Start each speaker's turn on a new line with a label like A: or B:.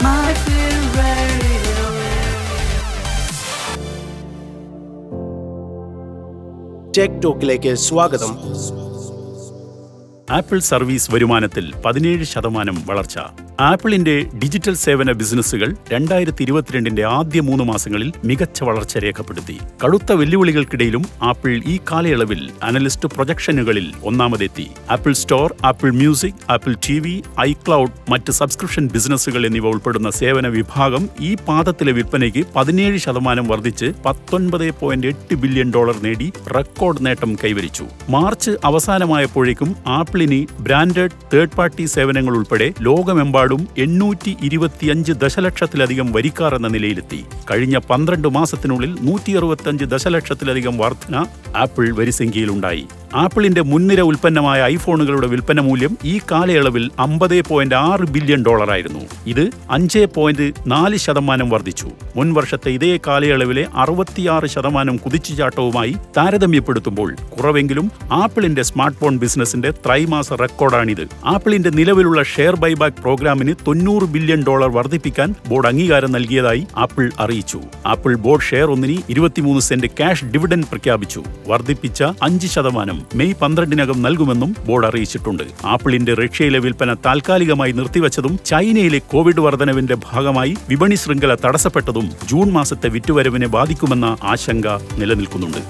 A: My Fin Radio.
B: Tech ടോക്കിലേക്ക് സ്വാഗതം
C: apple service വരുമാനത്തിൽ പതിനേഴ് ശതമാനം വളർച്ച. ആപ്പിളിന്റെ ഡിജിറ്റൽ സേവന ബിസിനസ്സുകൾ രണ്ടായിരത്തി ഇരുപത്തിരണ്ടിന്റെ ആദ്യ മൂന്ന് മാസങ്ങളിൽ മികച്ച വളർച്ച രേഖപ്പെടുത്തി. കടുത്ത വെല്ലുവിളികൾക്കിടയിലും ആപ്പിൾ ഈ കാലയളവിൽ അനലിസ്റ്റ് പ്രൊജക്ഷനുകളിൽ ഒന്നാമതെത്തി. Apple store Apple music Apple T V iCloud മറ്റ് സബ്സ്ക്രിപ്ഷൻ ബിസിനസ്സുകൾ എന്നിവ ഉൾപ്പെടുന്ന സേവന വിഭാഗം ഈ പാദത്തിലെ വിൽപ്പനയ്ക്ക് പതിനേഴ് ശതമാനം വർദ്ധിച്ച് പത്തൊൻപത് പോയിന്റ് എട്ട് ബില്യൺ ഡോളർ നേടി റെക്കോർഡ് നേട്ടം കൈവരിച്ചു. മാർച്ച് അവസാനമായപ്പോഴേക്കും ആപ്പിളിന് ബ്രാൻഡഡ് തേർഡ് പാർട്ടി സേവനങ്ങൾ ഉൾപ്പെടെ ലോകമെമ്പാടും എണ്ണൂറ്റി ഇരുപത്തിയഞ്ച് ദശലക്ഷത്തിലധികം വരിക്കാർ എന്ന നിലയിലെത്തി. കഴിഞ്ഞ പന്ത്രണ്ട് മാസത്തിനുള്ളിൽ നൂറ്റി അറുപത്തിയഞ്ച് ദശലക്ഷത്തിലധികം വർധന ആപ്പിൾ വരിസംഖ്യയിലുണ്ടായി. ആപ്പിളിന്റെ മുൻനിര ഉൽപ്പന്നമായ ഐഫോണുകളുടെ വിൽപ്പന മൂല്യം ഈ കാലയളവിൽ അമ്പത് പോയിന്റ് ആറ് ബില്യൺ ഡോളറായിരുന്നു. ഇത് അഞ്ച് പോയിന്റ് നാല് ശതമാനം വർദ്ധിച്ചു. മുൻ വർഷത്തെ ഇതേ കാലയളവിലെ അറുപത്തിയാറ് ശതമാനം കുതിച്ചുചാട്ടവുമായി താരതമ്യപ്പെടുത്തുമ്പോൾ കുറവെങ്കിലും ആപ്പിളിന്റെ സ്മാർട്ട് ഫോൺ ബിസിനസിന്റെ ത്രൈമാസ റെക്കോർഡാണിത്. ആപ്പിളിന്റെ നിലവിലുള്ള ഷെയർ ബൈബാക്ക് പ്രോഗ്രാമിന് തൊണ്ണൂറ് ബില്യൺ ഡോളർ വർദ്ധിപ്പിക്കാൻ ബോർഡ് അംഗീകാരം നൽകിയതായി ആപ്പിൾ അറിയിച്ചു. ആപ്പിൾ ബോർഡ് ഷെയർ ഒന്നിന് ഇരുപത്തിമൂന്ന് സെന്റ് ക്യാഷ് ഡിവിഡൻ പ്രഖ്യാപിച്ചു. വർദ്ധിപ്പിച്ച അഞ്ച് ശതമാനം. മെയ് പന്ത്രണ്ടിനകം നൽകുമെന്നും ബോർഡ് അറിയിച്ചിട്ടുണ്ട്. ആപ്പിളിന്റെ റഷ്യയിലെ വിൽപ്പന താൽക്കാലികമായി നിർത്തിവച്ചതും ചൈനയിലെ കോവിഡ് വർധനവിന്റെ ഭാഗമായി വിപണി ശൃംഖല തടസ്സപ്പെട്ടതും ജൂൺ മാസത്തെ വിറ്റുവരവിനെ ബാധിക്കുമെന്ന ആശങ്ക നിലനിൽക്കുന്നുണ്ട്.